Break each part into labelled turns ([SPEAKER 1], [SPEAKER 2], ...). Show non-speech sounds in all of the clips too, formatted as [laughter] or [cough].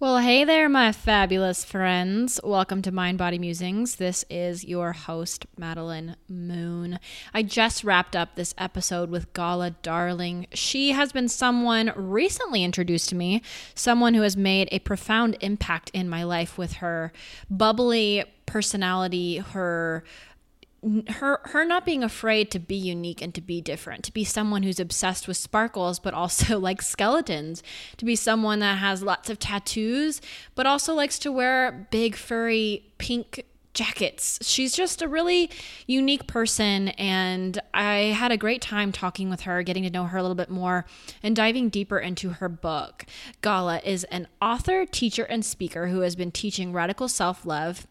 [SPEAKER 1] Well, hey there, my fabulous friends. Welcome to Mind Body Musings. This is your host, Madeline Moon. I just wrapped up this episode with Gala Darling. She has been someone recently introduced to me, someone who has made a profound impact in my life with her bubbly personality, her her her not being afraid to be unique and to be different to be someone who's obsessed with sparkles but also [laughs] like skeletons to be someone that has lots of tattoos but also likes to wear big furry pink jackets. She's just a really unique person and i had a great time talking with her getting to know her a little bit more and diving deeper into her book. Gala is an author teacher and speaker who has been teaching radical self-love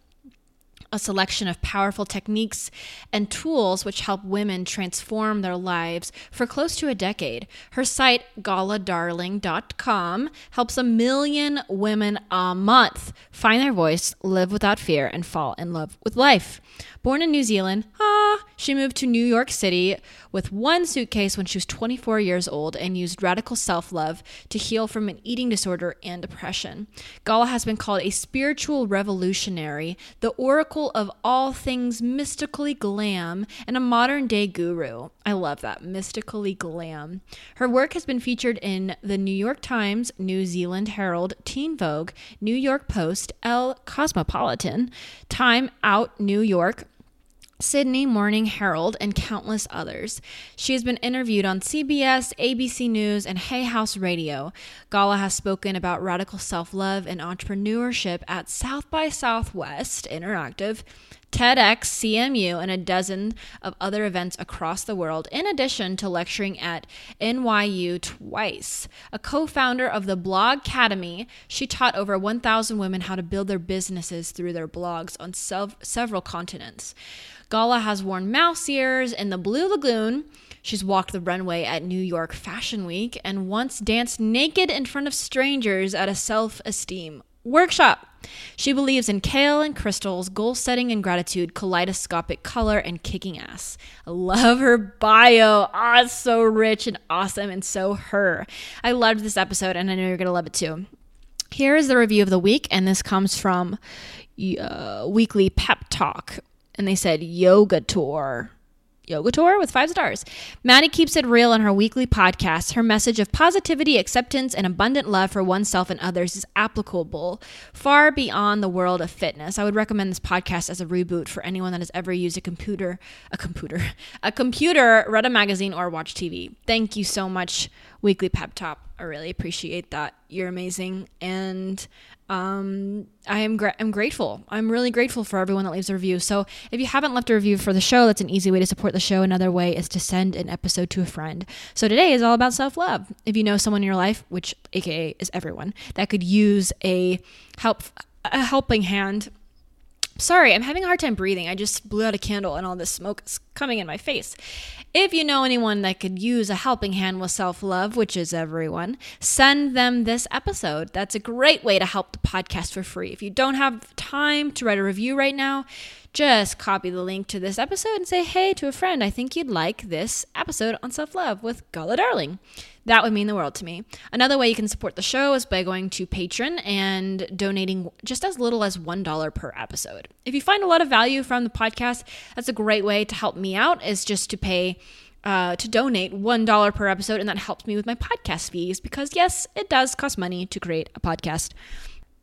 [SPEAKER 1] a selection of powerful techniques and tools which help women transform their lives for close to a decade. Her site, galadarling.com, helps a million women a month find their voice, live without fear, and fall in love with life. Born in New Zealand, ah, she moved to New York City with one suitcase when she was 24 years old and used radical self love to heal from an eating disorder and depression. Gala has been called a spiritual revolutionary, the oracle of all things mystically glam, and a modern day guru. I love that, mystically glam. Her work has been featured in the New York Times, New Zealand Herald, Teen Vogue, New York Post, Elle Cosmopolitan, Time Out New York, Sydney Morning Herald, and countless others. She has been interviewed on CBS, ABC News, and Hay House Radio. Gala has spoken about radical self love and entrepreneurship at South by Southwest Interactive, TEDx, CMU, and a dozen of other events across the world, in addition to lecturing at NYU twice. A co founder of the Blog Academy, she taught over 1,000 women how to build their businesses through their blogs on several continents. Gala has worn mouse ears in the Blue Lagoon. She's walked the runway at New York Fashion Week and once danced naked in front of strangers at a self esteem workshop. She believes in kale and crystals, goal setting and gratitude, kaleidoscopic color, and kicking ass. I love her bio. Oh, it's so rich and awesome and so her. I loved this episode and I know you're going to love it too. Here is the review of the week, and this comes from uh, Weekly Pep Talk and they said yoga tour. Yoga Tour with five stars. Maddie keeps it real in her weekly podcast. Her message of positivity, acceptance, and abundant love for oneself and others is applicable far beyond the world of fitness. I would recommend this podcast as a reboot for anyone that has ever used a computer, a computer, [laughs] a computer, read a magazine, or watched TV. Thank you so much, Weekly Pep Talk. I really appreciate that. You're amazing, and um, I am gra- I'm grateful. I'm really grateful for everyone that leaves a review. So if you haven't left a review for the show, that's an easy way to support the show. Another way is to send an episode to a friend. So today is all about self love. If you know someone in your life, which AKA is everyone, that could use a help a helping hand Sorry, I'm having a hard time breathing. I just blew out a candle and all this smoke is coming in my face. If you know anyone that could use a helping hand with self love, which is everyone, send them this episode. That's a great way to help the podcast for free. If you don't have time to write a review right now, just copy the link to this episode and say hey to a friend. I think you'd like this episode on self love with Gala Darling. That would mean the world to me. Another way you can support the show is by going to Patreon and donating just as little as $1 per episode. If you find a lot of value from the podcast, that's a great way to help me out is just to pay uh, to donate $1 per episode, and that helps me with my podcast fees because, yes, it does cost money to create a podcast.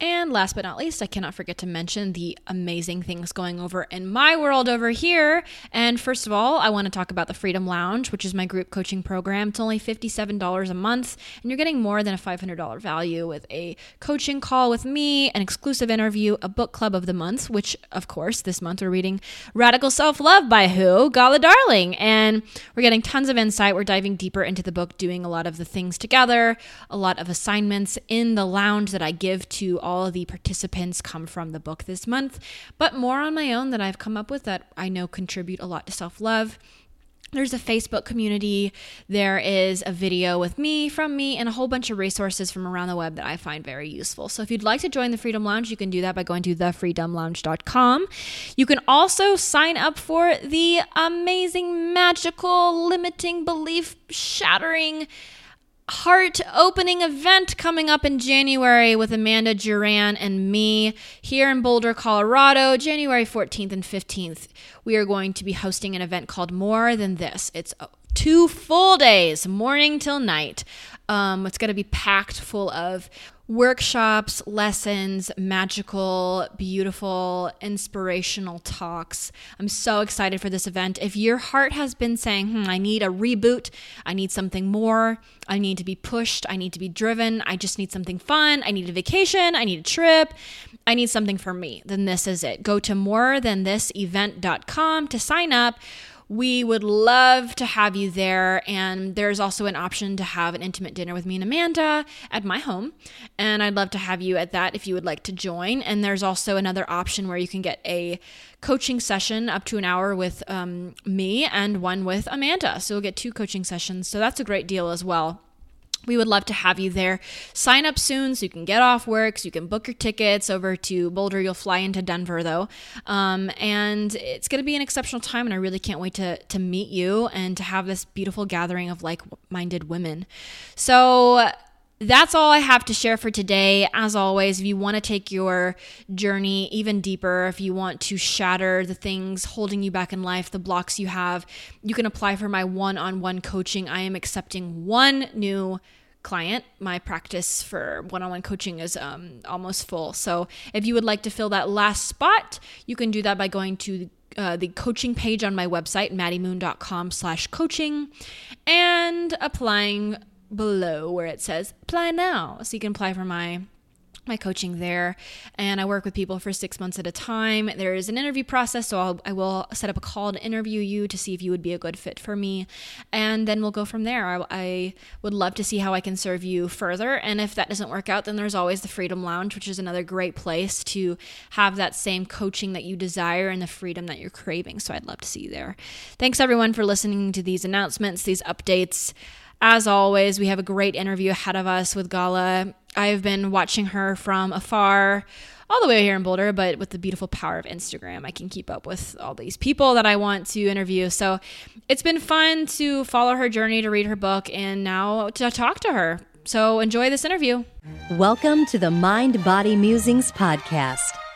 [SPEAKER 1] And last but not least, I cannot forget to mention the amazing things going over in my world over here. And first of all, I want to talk about the Freedom Lounge, which is my group coaching program. It's only $57 a month, and you're getting more than a $500 value with a coaching call with me, an exclusive interview, a book club of the month, which, of course, this month we're reading Radical Self Love by who? Gala Darling. And we're getting tons of insight. We're diving deeper into the book, doing a lot of the things together, a lot of assignments in the lounge that I give to all of the participants come from the book this month, but more on my own that I've come up with that I know contribute a lot to self love. There's a Facebook community. There is a video with me, from me, and a whole bunch of resources from around the web that I find very useful. So if you'd like to join the Freedom Lounge, you can do that by going to thefreedomlounge.com. You can also sign up for the amazing, magical, limiting, belief shattering heart opening event coming up in January with Amanda Duran and me here in Boulder, Colorado, January 14th and 15th. We are going to be hosting an event called More Than This. It's two full days, morning till night. Um, it's going to be packed full of workshops, lessons, magical, beautiful, inspirational talks. I'm so excited for this event. If your heart has been saying, hmm, I need a reboot, I need something more, I need to be pushed, I need to be driven, I just need something fun, I need a vacation, I need a trip, I need something for me, then this is it. Go to morethan to sign up we would love to have you there. And there's also an option to have an intimate dinner with me and Amanda at my home. And I'd love to have you at that if you would like to join. And there's also another option where you can get a coaching session up to an hour with um, me and one with Amanda. So you'll get two coaching sessions. So that's a great deal as well. We would love to have you there. Sign up soon so you can get off work, so you can book your tickets over to Boulder. You'll fly into Denver though. Um, and it's going to be an exceptional time, and I really can't wait to, to meet you and to have this beautiful gathering of like minded women. So, that's all I have to share for today. As always, if you want to take your journey even deeper, if you want to shatter the things holding you back in life, the blocks you have, you can apply for my one on one coaching. I am accepting one new client. My practice for one on one coaching is um, almost full. So if you would like to fill that last spot, you can do that by going to uh, the coaching page on my website, maddiemoon.com slash coaching, and applying below where it says apply now. So you can apply for my my coaching there. And i work with people for six months at a time. There is an interview process so I'll, I will set up a call to interview you to see if you would be a good fit for me. And then we'll go from there. I, I would love to see how i can serve you further. And if that doesn't work out then there's always the freedom lounge which is another great place to have that same coaching that you desire and the freedom that you're craving. So i'd love to see you there. Thanks everyone for listening to these announcements these updates as always, we have a great interview ahead of us with Gala. I've been watching her from afar, all the way here in Boulder, but with the beautiful power of Instagram, I can keep up with all these people that I want to interview. So it's been fun to follow her journey, to read her book, and now to talk to her. So enjoy this interview.
[SPEAKER 2] Welcome to the Mind Body Musings podcast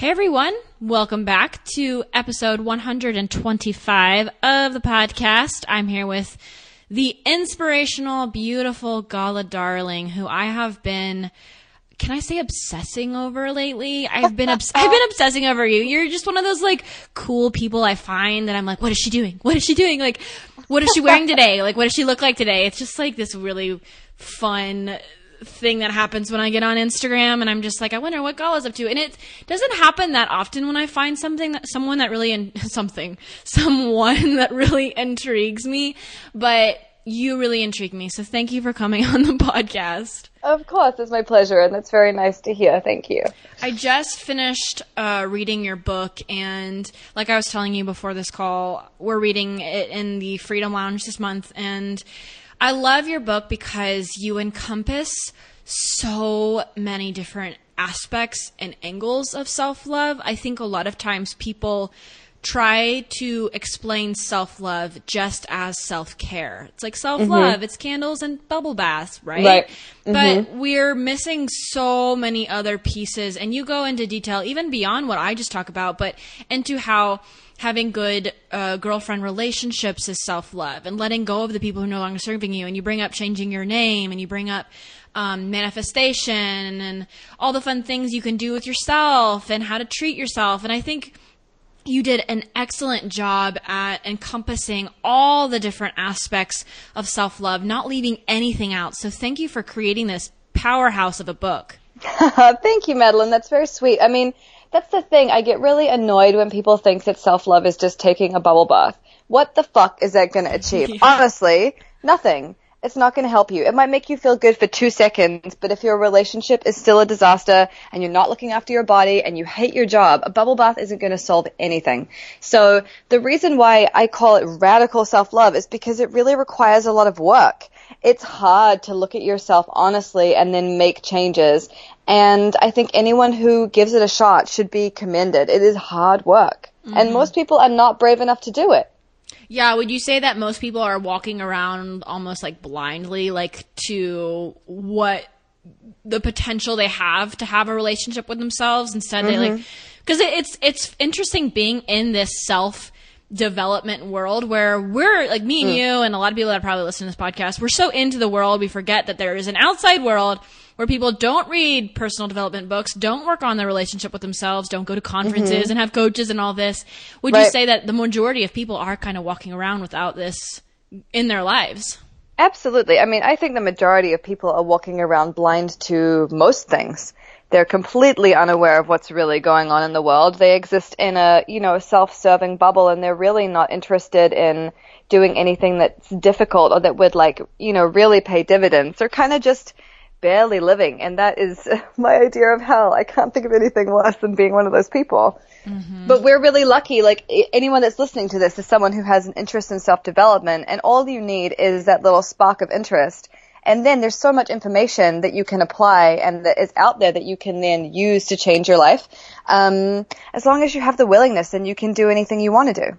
[SPEAKER 1] Hey everyone, welcome back to episode 125 of the podcast. I'm here with the inspirational, beautiful Gala Darling, who I have been can I say obsessing over lately? I've been obs- I've been obsessing over you. You're just one of those like cool people I find that I'm like, what is she doing? What is she doing? Like, what is she wearing today? Like, what does she look like today? It's just like this really fun thing that happens when I get on Instagram and I'm just like, I wonder what Gala's up to. And it doesn't happen that often when I find something that someone that really, in, [laughs] something, someone [laughs] that really intrigues me, but you really intrigue me. So thank you for coming [laughs] on the podcast.
[SPEAKER 3] Of course, it's my pleasure, and that's very nice to hear. Thank you.
[SPEAKER 1] I just finished uh, reading your book, and like I was telling you before this call, we're reading it in the Freedom Lounge this month, and I love your book because you encompass so many different aspects and angles of self love. I think a lot of times people try to explain self love just as self care. It's like self love, mm-hmm. it's candles and bubble baths, right?
[SPEAKER 3] Right.
[SPEAKER 1] Mm-hmm. But we're missing so many other pieces. And you go into detail, even beyond what I just talk about, but into how having good uh, girlfriend relationships is self love and letting go of the people who are no longer serving you. And you bring up changing your name and you bring up um, manifestation and all the fun things you can do with yourself and how to treat yourself. And I think you did an excellent job at encompassing all the different aspects of self love, not leaving anything out. So thank you for creating this powerhouse of a book. [laughs]
[SPEAKER 3] thank you, Madeline. That's very sweet. I mean, that's the thing. I get really annoyed when people think that self love is just taking a bubble bath. What the fuck is that going to achieve? Yeah. [laughs] Honestly, nothing it's not going to help you. It might make you feel good for two seconds, but if your relationship is still a disaster and you're not looking after your body and you hate your job, a bubble bath isn't going to solve anything. So the reason why I call it radical self-love is because it really requires a lot of work. It's hard to look at yourself honestly and then make changes. And I think anyone who gives it a shot should be commended. It is hard work. Mm-hmm. And most people are not brave enough to do it.
[SPEAKER 1] Yeah, would you say that most people are walking around almost like blindly, like to what the potential they have to have a relationship with themselves instead mm-hmm. they like because it's it's interesting being in this self development world where we're like me and mm. you and a lot of people that probably listen to this podcast we're so into the world we forget that there is an outside world where people don't read personal development books, don't work on their relationship with themselves, don't go to conferences mm-hmm. and have coaches and all this. Would right. you say that the majority of people are kind of walking around without this in their lives?
[SPEAKER 3] Absolutely. I mean, I think the majority of people are walking around blind to most things. They're completely unaware of what's really going on in the world. They exist in a, you know, a self-serving bubble and they're really not interested in doing anything that's difficult or that would like, you know, really pay dividends. They're kind of just barely living, and that is [laughs] my idea of hell. I can't think of anything worse than being one of those people. Mm-hmm. But we're really lucky. Like anyone that's listening to this is someone who has an interest in self development, and all you need is that little spark of interest. And then there's so much information that you can apply and that is out there that you can then use to change your life. Um, as long as you have the willingness, then you can do anything you want to do.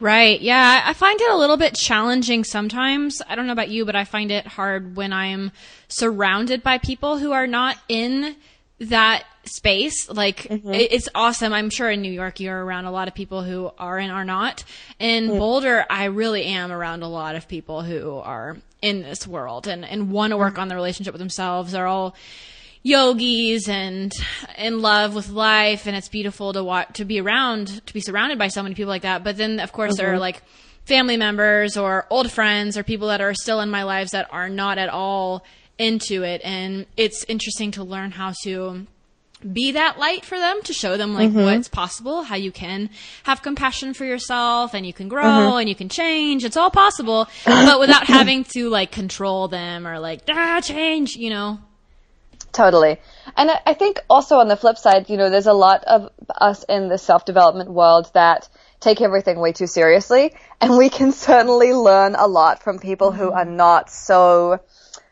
[SPEAKER 1] Right. Yeah. I find it a little bit challenging sometimes. I don't know about you, but I find it hard when I'm surrounded by people who are not in that space. Like mm-hmm. it's awesome. I'm sure in New York you're around a lot of people who are and are not. In mm-hmm. Boulder, I really am around a lot of people who are in this world and, and want to work mm-hmm. on the relationship with themselves. They're all yogis and in love with life and it's beautiful to watch to be around to be surrounded by so many people like that but then of course mm-hmm. there are mm-hmm. like family members or old friends or people that are still in my lives that are not at all into it and it's interesting to learn how to be that light for them to show them like mm-hmm. what's possible how you can have compassion for yourself and you can grow mm-hmm. and you can change it's all possible [laughs] but without having to like control them or like ah change you know
[SPEAKER 3] Totally. And I, think also on the flip side, you know, there's a lot of us in the self-development world that take everything way too seriously. And we can certainly learn a lot from people who are not so,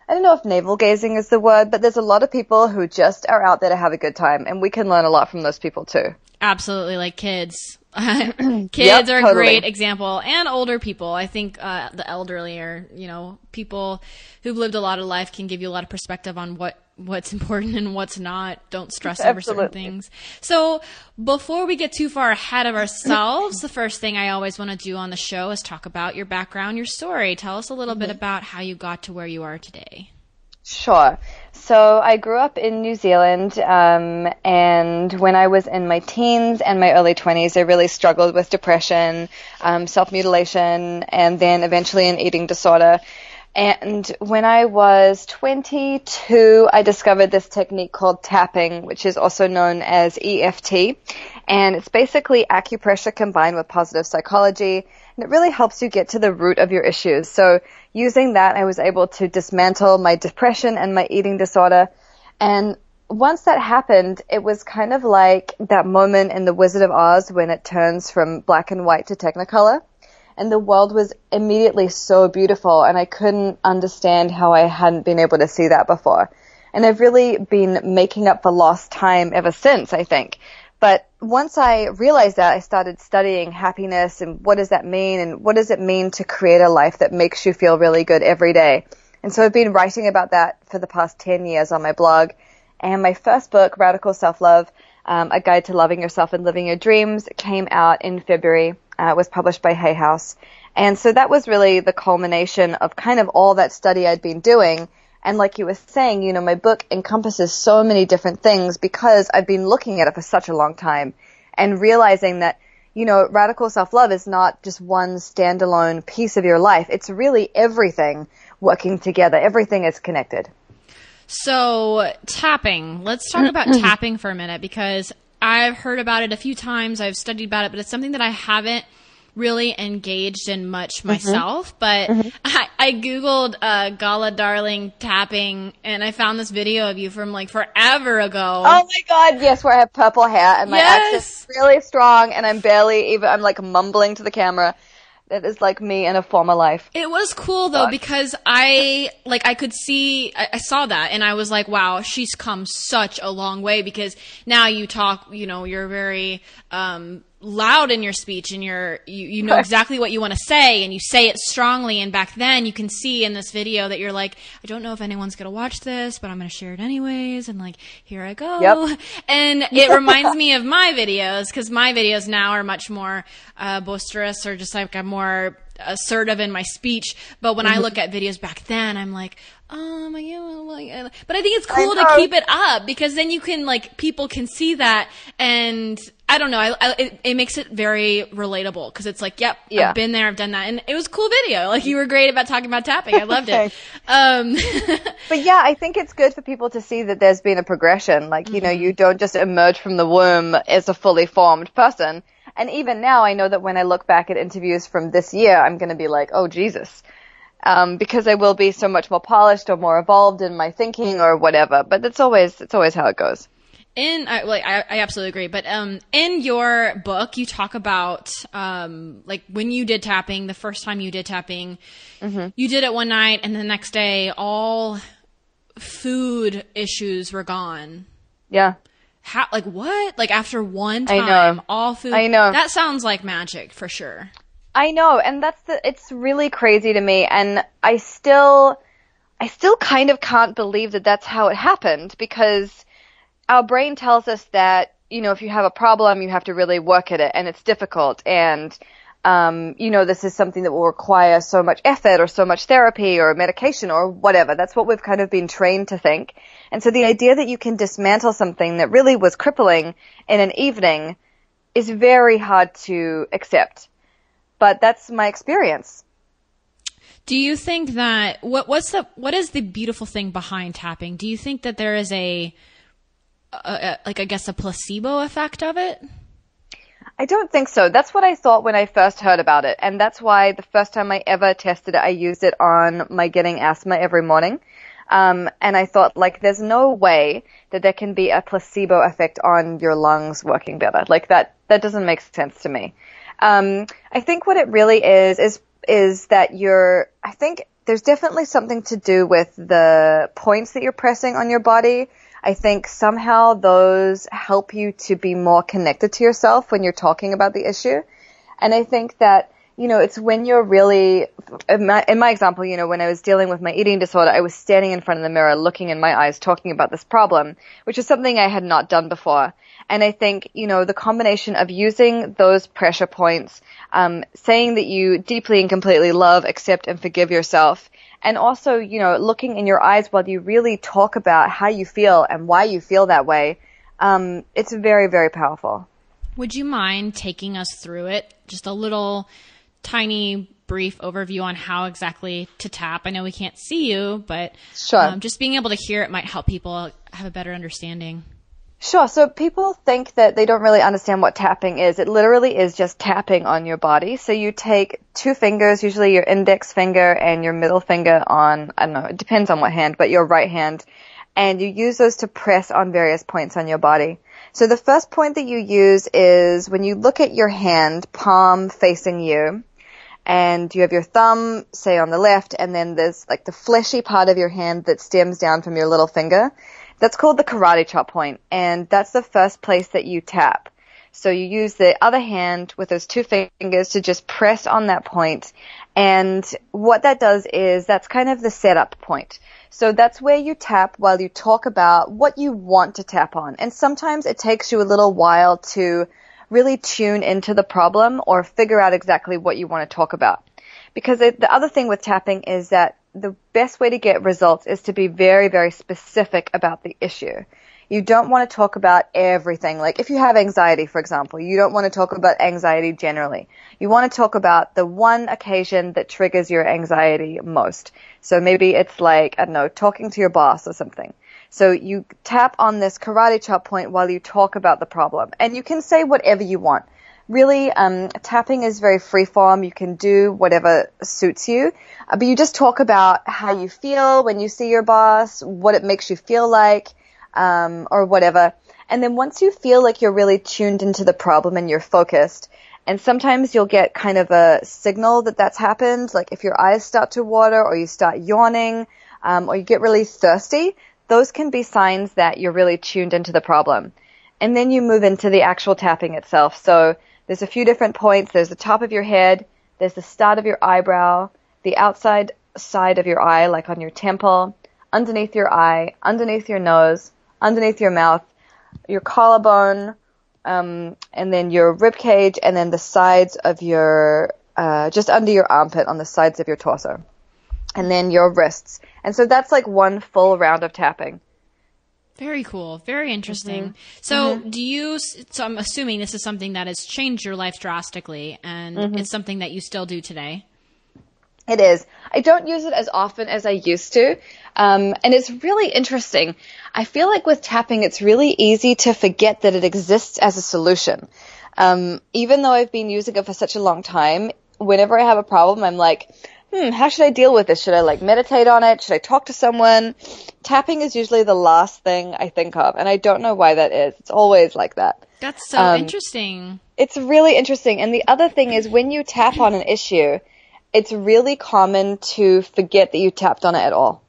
[SPEAKER 3] I don't know if navel gazing is the word, but there's a lot of people who just are out there to have a good time. And we can learn a lot from those people too.
[SPEAKER 1] Absolutely. Like kids. [laughs] kids yep, are a totally. great example and older people. I think, uh, the elderly or, you know, people who've lived a lot of life can give you a lot of perspective on what what's [laughs] important and what's not. Don't stress over certain things. So before we get too far ahead of ourselves, [clears throat] the first thing I always want to do on the show is talk about your background, your story. Tell us a little mm-hmm. bit about how you got to where you are today.
[SPEAKER 3] Sure. So I grew up in New Zealand, um, and when I was in my teens and my early 20s, I really struggled with depression, um, self mutilation, and then eventually an eating disorder And when I was 22, I discovered this technique called tapping, which is also known as EFT. And it's basically acupressure combined with positive psychology. And it really helps you get to the root of your issues. So using that, I was able to dismantle my depression and my eating disorder. And once that happened, it was kind of like that moment in The Wizard of Oz when it turns from black and white to technicolor and the world was immediately so beautiful and I couldn't understand how I hadn't been able to see that before. And I've really been making up for lost time ever since, I think. But once I realized that, I started studying happiness and what does that mean and what does it mean to create a life that makes you feel really good every day. And so I've been writing about that for the past 10 years on my blog. And my first book, Radical Self-Love, um, A Guide to Loving Yourself and Living Your Dreams, came out in February uh, was published by Hay House. And so that was really the culmination of kind of all that study I'd been doing. And like you were saying, you know, my book encompasses so many different things because I've been looking at it for such a long time and realizing that, you know, radical self-love is not just one standalone piece of your life. It's really everything working together. Everything is connected.
[SPEAKER 1] So tapping, let's talk about tapping for a minute because I've heard about it a few times. I've studied about it, but it's something that I haven't really engaged in much mm-hmm. myself. Mm-hmm. But mm-hmm. I, I, googled uh, Gala Darling tapping, and I found this video of you from like forever ago.
[SPEAKER 3] Oh my god, yes, where I have purple hair and my yes. accent's really strong, and I'm barely even. I'm like mumbling to the camera that is like me in a former life.
[SPEAKER 1] It was cool though because I like I could see I, I, saw that and I was like, wow, she's come such a long way because now you talk, you know, you're very um loud in your speech and you're you, you know exactly what you want to say and you say it strongly and back then you can see in this video that you're like i don't know if anyone's going to watch this but i'm going to share it anyways and like here i go
[SPEAKER 3] yep.
[SPEAKER 1] and [laughs] it reminds me of my videos because my videos now are much more uh, boisterous or just like i'm more assertive in my speech but when mm-hmm. i look at videos back then i'm like oh my god but i think it's cool to keep it up because then you can like people can see that and I don't know. I, I it, it, makes it very relatable because it's like, yep, yeah. I've been there, I've done that, and it was a cool video. Like you were great about talking about tapping. I loved it. [laughs] Um, [laughs]
[SPEAKER 3] but yeah, I think it's good for people to see that there's been a progression. Like you mm-hmm. know, you don't just emerge from the womb as a fully formed person. And even now, I know that when I look back at interviews from this year, I'm going to be like, oh Jesus. Um, because I will be so much more polished or more evolved in my thinking or whatever. But that's always, it's always how it goes.
[SPEAKER 1] In I, like I, I absolutely agree. But um in your book you talk about um like when you did tapping the first time you did tapping mm-hmm. you did it one night and the next day all food issues were gone.
[SPEAKER 3] Yeah.
[SPEAKER 1] How like what? Like after one time I know. all food
[SPEAKER 3] I know.
[SPEAKER 1] That sounds like magic for sure
[SPEAKER 3] I know and that's the it's really crazy to me and I still I still kind of can't believe that that's how it happened because our brain tells us that you know if you have a problem you have to really work at it and it's difficult and um, you know this is something that will require so much effort or so much therapy or medication or whatever. That's what we've kind of been trained to think. And so the idea that you can dismantle something that really was crippling in an evening is very hard to accept but that's my experience
[SPEAKER 1] do you think that what what's the what is the beautiful thing behind tapping do you think that there is a a, like I guess a placebo effect of it?
[SPEAKER 3] I don't think so. That's what I thought when I first heard about it, and that's why the first time I ever tested it, I used it on my getting asthma every morning. Um, and I thought, like, there's no way that there can be a placebo effect on your lungs working better. Like that, that doesn't make sense to me. Um, I think what it really is is is that you're. I think there's definitely something to do with the points that you're pressing on your body I think somehow those help you to be more connected to yourself when you're talking about the issue. And I think that, you know, it's when you're really, in my, in my example, you know, when I was dealing with my eating disorder, I was standing in front of the mirror looking in my eyes talking about this problem, which is something I had not done before. And I think, you know, the combination of using those pressure points, um, saying that you deeply and completely love, accept, and forgive yourself, and also, you know, looking in your eyes while you really talk about how you feel and why you feel that way, um, it's very, very powerful.
[SPEAKER 1] Would you mind taking us through it? Just a little tiny brief overview on how exactly to tap? I know we can't see you, but
[SPEAKER 3] Sure.
[SPEAKER 1] um, just being able to hear it might help people have a better understanding.
[SPEAKER 3] Sure. So people think that they don't really understand what tapping is. It literally is just tapping on your body. So you take two fingers, usually your index finger and your middle finger on, I don't know, it depends on what hand, but your right hand, and you use those to press on various points on your body. So the first point that you use is when you look at your hand, palm facing you, and you have your thumb, say on the left, and then there's like the fleshy part of your hand that stems down from your little finger. That's called the karate chop point, and that's the first place that you tap. So you use the other hand with those two fingers to just press on that point, and what that does is that's kind of the setup point. So that's where you tap while you talk about what you want to tap on. And sometimes it takes you a little while to really tune into the problem or figure out exactly what you want to talk about. Because the other thing with tapping is that the best way to get results is to be very, very specific about the issue. You don't want to talk about everything. Like if you have anxiety, for example, you don't want to talk about anxiety generally. You want to talk about the one occasion that triggers your anxiety most. So maybe it's like, I don't know, talking to your boss or something. So you tap on this karate chop point while you talk about the problem. And you can say whatever you want. Really, um, tapping is very freeform. You can do whatever suits you. Uh, but you just talk about how you feel when you see your boss, what it makes you feel like, um, or whatever. And then once you feel like you're really tuned into the problem and you're focused, and sometimes you'll get kind of a signal that that's happened, like if your eyes start to water or you start yawning, um, or you get really thirsty, those can be signs that you're really tuned into the problem. And then you move into the actual tapping itself. So there's a few different points. There's the top of your head, there's the start of your eyebrow, the outside side of your eye, like on your temple, underneath your eye, underneath your nose, underneath your mouth, your collarbone, um, and then your rib cage, and then the sides of your, uh, just under your armpit on the sides of your torso. And then your wrists. And so that's like one full round of tapping.
[SPEAKER 1] Very cool. Very interesting. So, do you? So, I'm assuming this is something that has changed your life drastically, and it's something that you still do today.
[SPEAKER 3] It is. I don't use it as often as I used to. Um, and it's really interesting. I feel like with tapping, it's really easy to forget that it exists as a solution. Um, even though I've been using it for such a long time, whenever I have a problem, I'm like, hmm, how should I deal with this? Should I like meditate on it? Should I talk to someone? Tapping is usually the last thing I think of, and I don't know why that is. It's always like that.
[SPEAKER 1] That's so
[SPEAKER 3] Um,
[SPEAKER 1] interesting.
[SPEAKER 3] It's really interesting. And the other thing is when you tap on an issue, it's really common to forget that you tapped on it at all.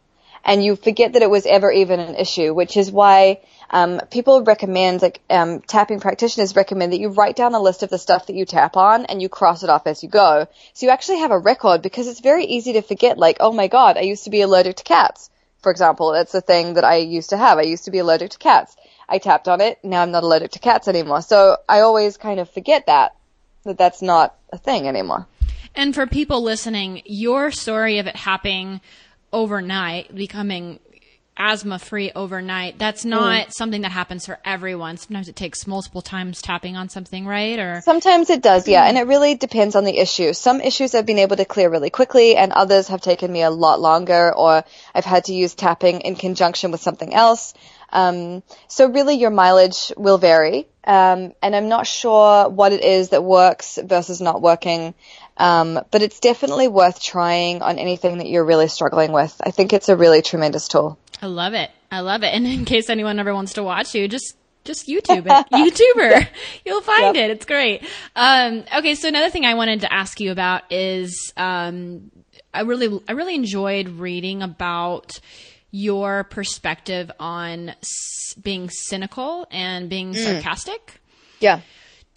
[SPEAKER 3] And you forget that it was ever even an issue, which is why um, people recommend, like um, tapping practitioners recommend that you write down a list of the stuff that you tap on and you cross it off as you go. So you actually have a record because it's very easy to forget, like, oh my god, I used to be allergic to cats. For example, that's the thing that I used to have. I used to be allergic to cats. I tapped on it, now I'm not allergic to cats anymore. So I always kind of forget that, that that's not a thing anymore.
[SPEAKER 1] And for people listening, your story of it happening overnight, becoming asthma free overnight, that's not something that happens for everyone. Sometimes it takes multiple times tapping on something, right? Or
[SPEAKER 3] Sometimes it does, yeah, and it really depends on the issue. Some issues I've been able to clear really quickly, and others have taken me a lot longer, or I've had to use tapping in conjunction with something else. Um, so really, your mileage will vary, um, and I'm not sure what it is that works versus not working. Um, but it's definitely worth trying on anything that you're really struggling with. I think it's a really tremendous tool.
[SPEAKER 1] I love it. I love it. And in case anyone ever wants to watch you, just just YouTube it. [laughs] YouTuber. [laughs] You'll find it. It's great. Um, okay, so another thing I wanted to ask you about is um, I really I really enjoyed reading about your perspective on s- being cynical and being sarcastic.
[SPEAKER 3] Yeah.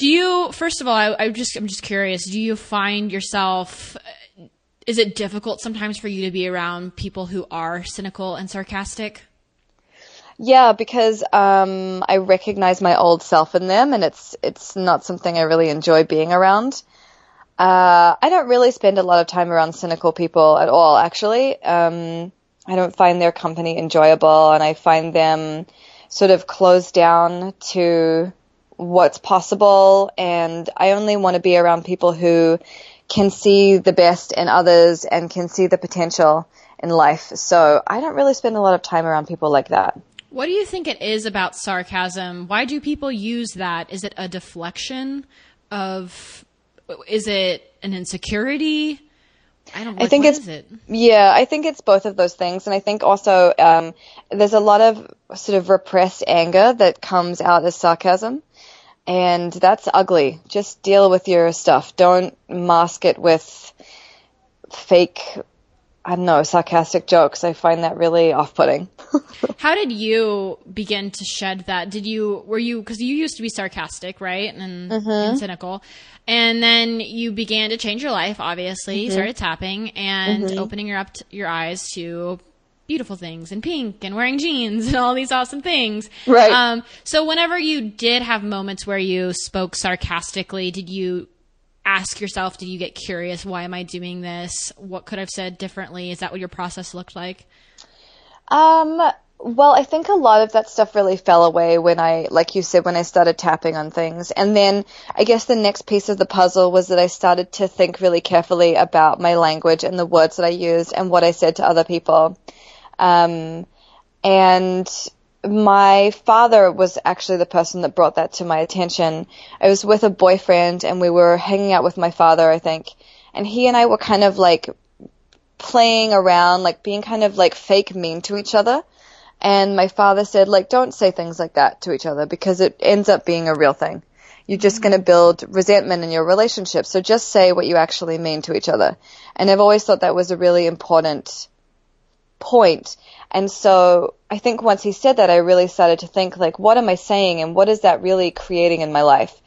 [SPEAKER 1] Do you first of all, I, I just I'm just curious, do you find yourself is it difficult sometimes for you to be around people who are cynical and sarcastic?
[SPEAKER 3] Yeah, because um, I recognize my old self in them, and it's it's not something I really enjoy being around. Uh, I don't really spend a lot of time around cynical people at all. Actually, um, I don't find their company enjoyable, and I find them sort of closed down to what's possible. And I only want to be around people who can see the best in others and can see the potential in life. So I don't really spend a lot of time around people like that.
[SPEAKER 1] What do you think it is about sarcasm? Why do people use that? Is it a deflection of is it an insecurity? I don't. Like,
[SPEAKER 3] I think it's
[SPEAKER 1] it?
[SPEAKER 3] yeah. I think it's both of those things, and I think also um, there's a lot of sort of repressed anger that comes out as sarcasm, and that's ugly. Just deal with your stuff. Don't mask it with fake. I don't know, sarcastic jokes. I find that really off-putting. [laughs]
[SPEAKER 1] How did you begin to shed that? Did you were you because you used to be sarcastic, right, and, mm-hmm. and cynical? And then you began to change your life, obviously. Mm-hmm. You started tapping and mm-hmm. opening your up t- your eyes to beautiful things and pink and wearing jeans [laughs] and all these awesome things.
[SPEAKER 3] Right.
[SPEAKER 1] Um, so whenever you did have moments where you spoke sarcastically, did you ask yourself, did you get curious, why am I doing this? What could I've said differently? Is that what your process looked like?
[SPEAKER 3] Um, well, I think a lot of that stuff really fell away when I, like you said, when I started tapping on things. And then I guess the next piece of the puzzle was that I started to think really carefully about my language and the words that I used and what I said to other people. Um, and my father was actually the person that brought that to my attention. I was with a boyfriend and we were hanging out with my father, I think. And he and I were kind of like playing around, like being kind of like fake mean to each other. And my father said, like, don't say things like that to each other because it ends up being a real thing. You're just going to build resentment in your relationship. So just say what you actually mean to each other. And I've always thought that was a really important point. And so I think once he said that, I really started to think, like, what am I saying and what is that really creating in my life?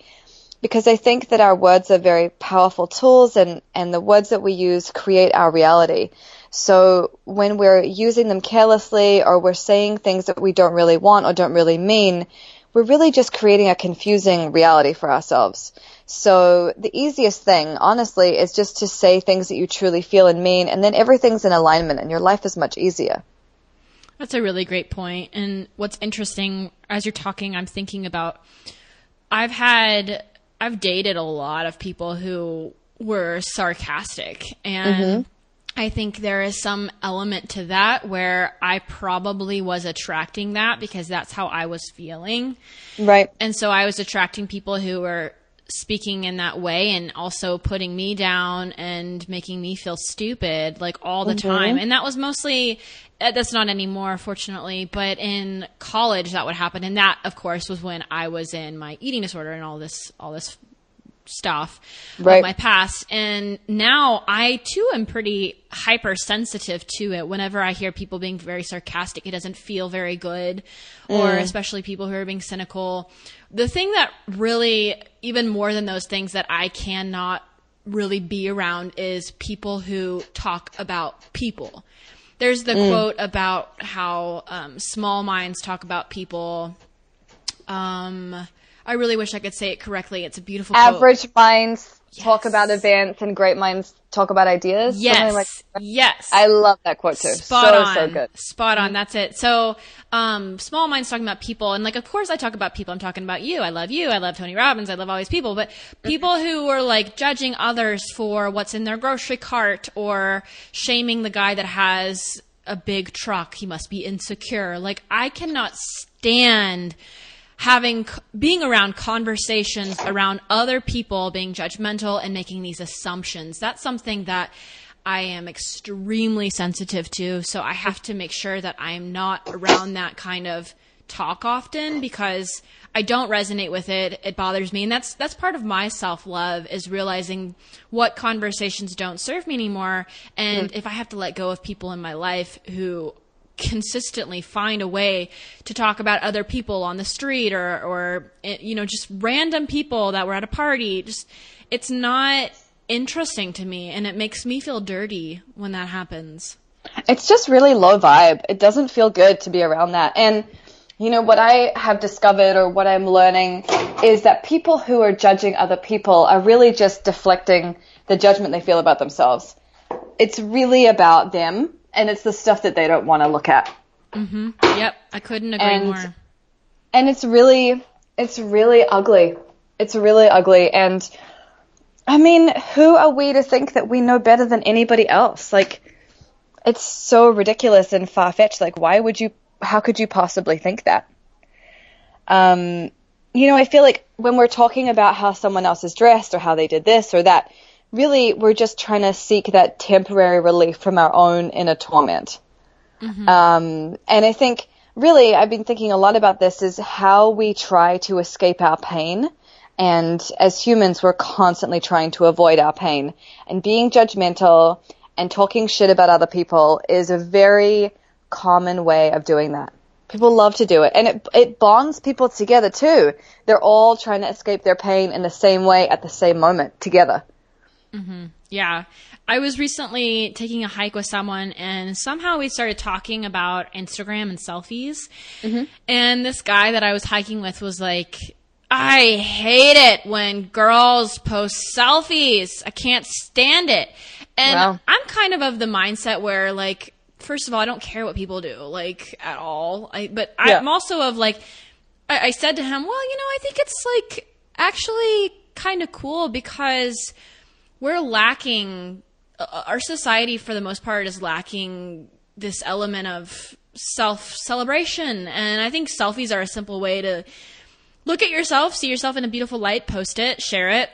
[SPEAKER 3] Because I think that our words are very powerful tools and, and the words that we use create our reality. So when we're using them carelessly or we're saying things that we don't really want or don't really mean, we're really just creating a confusing reality for ourselves. So the easiest thing, honestly, is just to say things that you truly feel and mean, and then everything's in alignment and your life is much easier.
[SPEAKER 1] That's a really great point. And what's interesting, as you're talking, I'm thinking about I've had, I've dated a lot of people who were sarcastic and mm-hmm. I think there is some element to that where I probably was attracting that because that's how I was feeling.
[SPEAKER 3] Right.
[SPEAKER 1] And so I was attracting people who were speaking in that way and also putting me down and making me feel stupid like all the mm-hmm. time. And that was mostly uh, that's not anymore fortunately, but in college that would happen and that of course was when I was in my eating disorder and all this all this stuff right. of my past. And now I too am pretty hypersensitive to it. Whenever I hear people being very sarcastic, it doesn't feel very good, mm. or especially people who are being cynical. The thing that really, even more than those things that I cannot really be around is people who talk about people. There's the mm. quote about how um, small minds talk about people. Um, I really wish I could say it correctly. It's a beautiful quote.
[SPEAKER 3] Average
[SPEAKER 1] quote.
[SPEAKER 3] minds yes. talk about events and great minds talk about ideas.
[SPEAKER 1] Yes. Like yes.
[SPEAKER 3] I love that quote too.
[SPEAKER 1] Spot
[SPEAKER 3] so,
[SPEAKER 1] on.
[SPEAKER 3] So good.
[SPEAKER 1] Spot on. That's it. So, um, small minds talking about people. And like, of course I talk about people. I'm talking about you. I love you. I love Tony Robbins. I love all these people, but people who are like judging others for what's in their grocery cart or shaming the guy that has a big truck. He must be insecure. Like, I cannot stand having being around conversations around other people being judgmental and making these assumptions that's something that I am extremely sensitive to so I have to make sure that I'm not around that kind of talk often because I don't resonate with it it bothers me and that's that's part of my self-love is realizing what conversations don't serve me anymore and mm. if I have to let go of people in my life who consistently find a way to talk about other people on the street or or eh, you know just random people that were at a party. Just it's not interesting to me and it makes me feel dirty when that happens.
[SPEAKER 3] It's just really low vibe. It doesn't feel good to be around that. And you know what i have discovered or what i'm learning is that people who are judging other people are really just deflecting the judgment they feel about themselves. It's really about them and it's the stuff that they don't want to look at.
[SPEAKER 1] Mm-hmm. Yep, I couldn't agree
[SPEAKER 3] and,
[SPEAKER 1] more.
[SPEAKER 3] And it's really, it's really ugly. It's really ugly, and I mean, who are we to think that we know better than anybody else? Like, it's so ridiculous and far fetched. Like, why would you, how could you possibly think that? Um, you know, I feel like when we're talking about how someone else is dressed or how they did this or that, really we're just trying to seek that temporary relief from our own inner torment. Mm-hmm. Um, and I think really I've been thinking a lot about this is how we try to escape our pain. And as humans, we're constantly trying to avoid our pain. And being judgmental and talking shit about other people is a very common way of doing that. People love to do it. And it, it bonds people together too. They're all trying to escape their pain in the same way at the same moment together.
[SPEAKER 1] Mm-hmm. Yeah. I was recently taking a hike with someone and somehow we started talking about Instagram and selfies. Mm-hmm. And this guy that I was hiking with was like, I hate it when girls post selfies. I can't stand it. And wow. I'm kind of of the mindset where like first of all, I don't care what people do, like at all. I, but yeah. I'm also of like, I, I said to him, well, you know, I think it's like actually kind of cool because we're lacking, uh, our society for the most part is lacking this element of self celebration. And I think selfies are a simple way to look at yourself, see yourself in a beautiful light, post it, share it,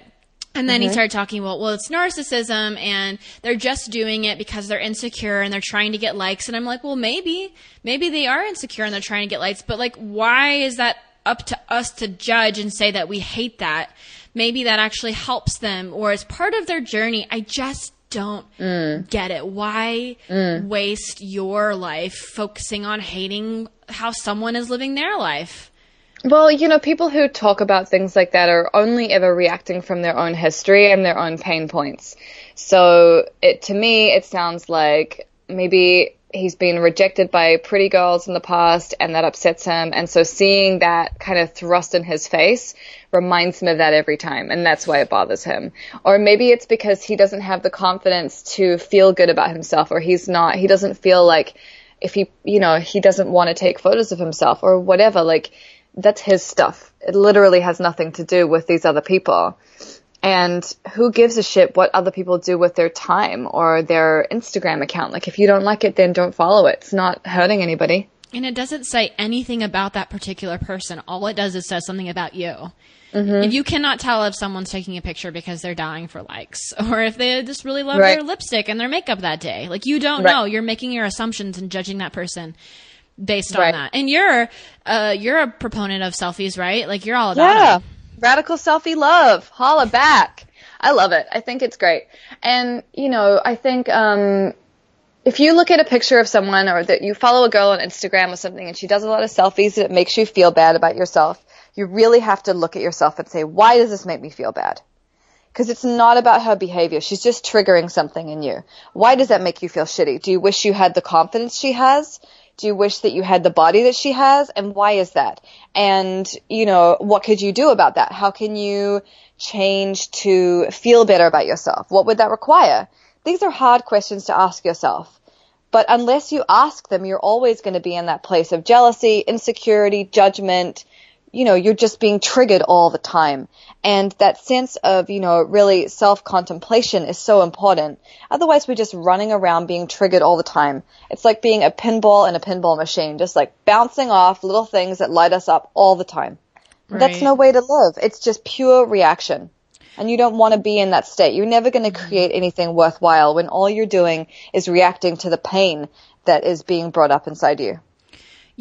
[SPEAKER 1] and then mm-hmm. he started talking about, well, it's narcissism and they're just doing it because they're insecure and they're trying to get likes. And I'm like, well, maybe, maybe they are insecure and they're trying to get likes, but like, why is that up to us to judge and say that we hate that? Maybe that actually helps them or is part of their journey. I just don't mm. get it. Why mm. waste your life focusing on hating how someone is living their life?
[SPEAKER 3] Well, you know, people who talk about things like that are only ever reacting from their own history and their own pain points. So, it to me, it sounds like maybe he's been rejected by pretty girls in the past and that upsets him. And so seeing that kind of thrust in his face reminds him of that every time. And that's why it bothers him. Or maybe it's because he doesn't have the confidence to feel good about himself or he's not, he doesn't feel like if he, you know, he doesn't want to take photos of himself or whatever. Like, that's his stuff. It literally has nothing to do with these other people. And who gives a shit what other people do with their time or their Instagram account? Like, if you don't like it, then don't follow it. It's not hurting anybody.
[SPEAKER 1] And it doesn't say anything about that particular person. All it does is says something about you. Mm-hmm. You cannot tell if someone's taking a picture because they're dying for likes [laughs] or if they just really love right. their lipstick and their makeup that day. Like, you don't right. know. You're making your assumptions and judging that person based right. on that. And you're uh you're a proponent of selfies, right? Like you're all about yeah. it.
[SPEAKER 3] Radical selfie love. Holla back. I love it. I think it's great. And, you know, I think um if you look at a picture of someone or that you follow a girl on Instagram or something and she does a lot of selfies and it makes you feel bad about yourself, you really have to look at yourself and say, why does this make me feel bad? Because it's not about her behavior. She's just triggering something in you. Why does that make you feel shitty? Do you wish you had the confidence she has? Do you wish that you had the body that she has? And why is that? And, you know, what could you do about that? How can you change to feel better about yourself? What would that require? These are hard questions to ask yourself. But unless you ask them, you're always going to be in that place of jealousy, insecurity, judgment, you know, you're just being triggered all the time. And that sense of, you know, really self-contemplation is so important. Otherwise, we're just running around being triggered all the time. It's like being a pinball in a pinball machine, just like bouncing off little things that light us up all the time. Right. That's no way to live. It's just pure reaction. And you don't want to be in that state. You're never going to mm-hmm. create anything worthwhile when all you're doing is reacting to the pain that is being brought up inside you.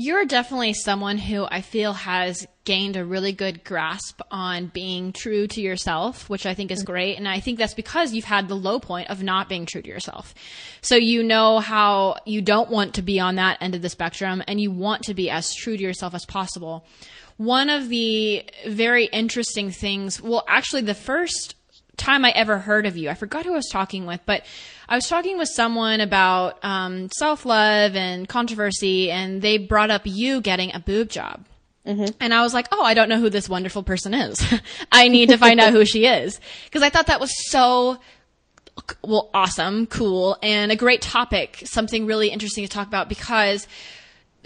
[SPEAKER 1] You're definitely someone who I feel has gained a really good grasp on being true to yourself, which I think is mm-hmm. great. And I think that's because you've had the low point of not being true to yourself. So you know how you don't want to be on that end of the spectrum and you want to be as true to yourself as possible. One of the very interesting things, well, actually the first time I ever heard of you. I forgot who I was talking with, but I was talking with someone about um, self love and controversy, and they brought up you getting a boob job. Mm-hmm. And I was like, oh, I don't know who this wonderful person is. [laughs] I need to find out who she is. Because I thought that was so, well, awesome, cool, and a great topic, something really interesting to talk about because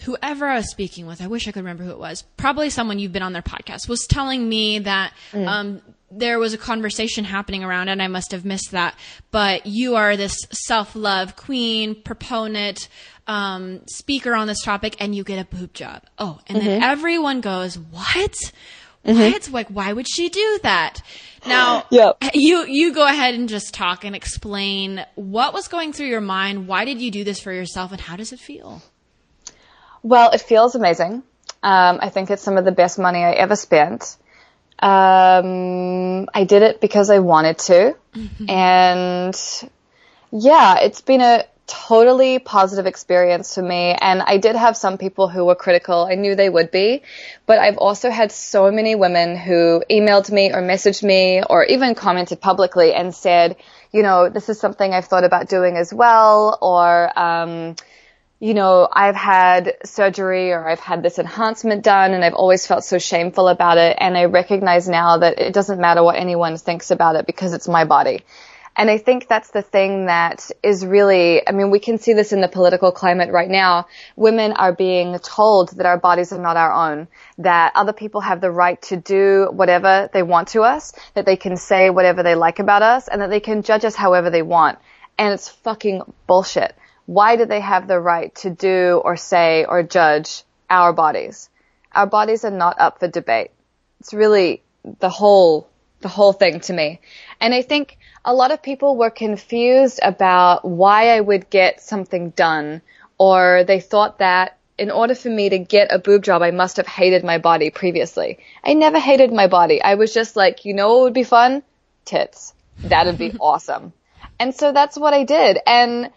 [SPEAKER 1] whoever I was speaking with, I wish I could remember who it was, probably someone you've been on their podcast, was telling me that mm. um, there was a conversation happening around and I must have missed that. But you are this self love queen, proponent, um, speaker on this topic, and you get a boob job. Oh, and mm-hmm. then everyone goes, What? Mm-hmm. What? Like, why would she do that? Now, yep. you you go ahead and just talk and explain what was going through your mind. Why did you do this for yourself, and how does it feel?
[SPEAKER 3] Well, it feels amazing. Um, I think it's some of the best money I ever spent. Um, I did it because I wanted to. Mm-hmm. And yeah, it's been a totally positive experience for me. And I did have some people who were critical. I knew they would be. But I've also had so many women who emailed me or messaged me or even commented publicly and said, you know, this is something I've thought about doing as well. Or, um, you know, I've had surgery or I've had this enhancement done and I've always felt so shameful about it. And I recognize now that it doesn't matter what anyone thinks about it because it's my body. And I think that's the thing that is really, I mean, we can see this in the political climate right now. Women are being told that our bodies are not our own, that other people have the right to do whatever they want to us, that they can say whatever they like about us, and that they can judge us however they want. And it's fucking bullshit why do they have the right to do or say or judge our bodies? Our bodies are not up for debate. It's really the whole, the whole thing to me. And I think a lot of people were confused about why I would get something done or they thought that in order for me to get a boob job, I must have hated my body previously. I never hated my body. I was just like, you know what would be fun? Tits. That'd be [laughs] awesome. And so that's what I did. And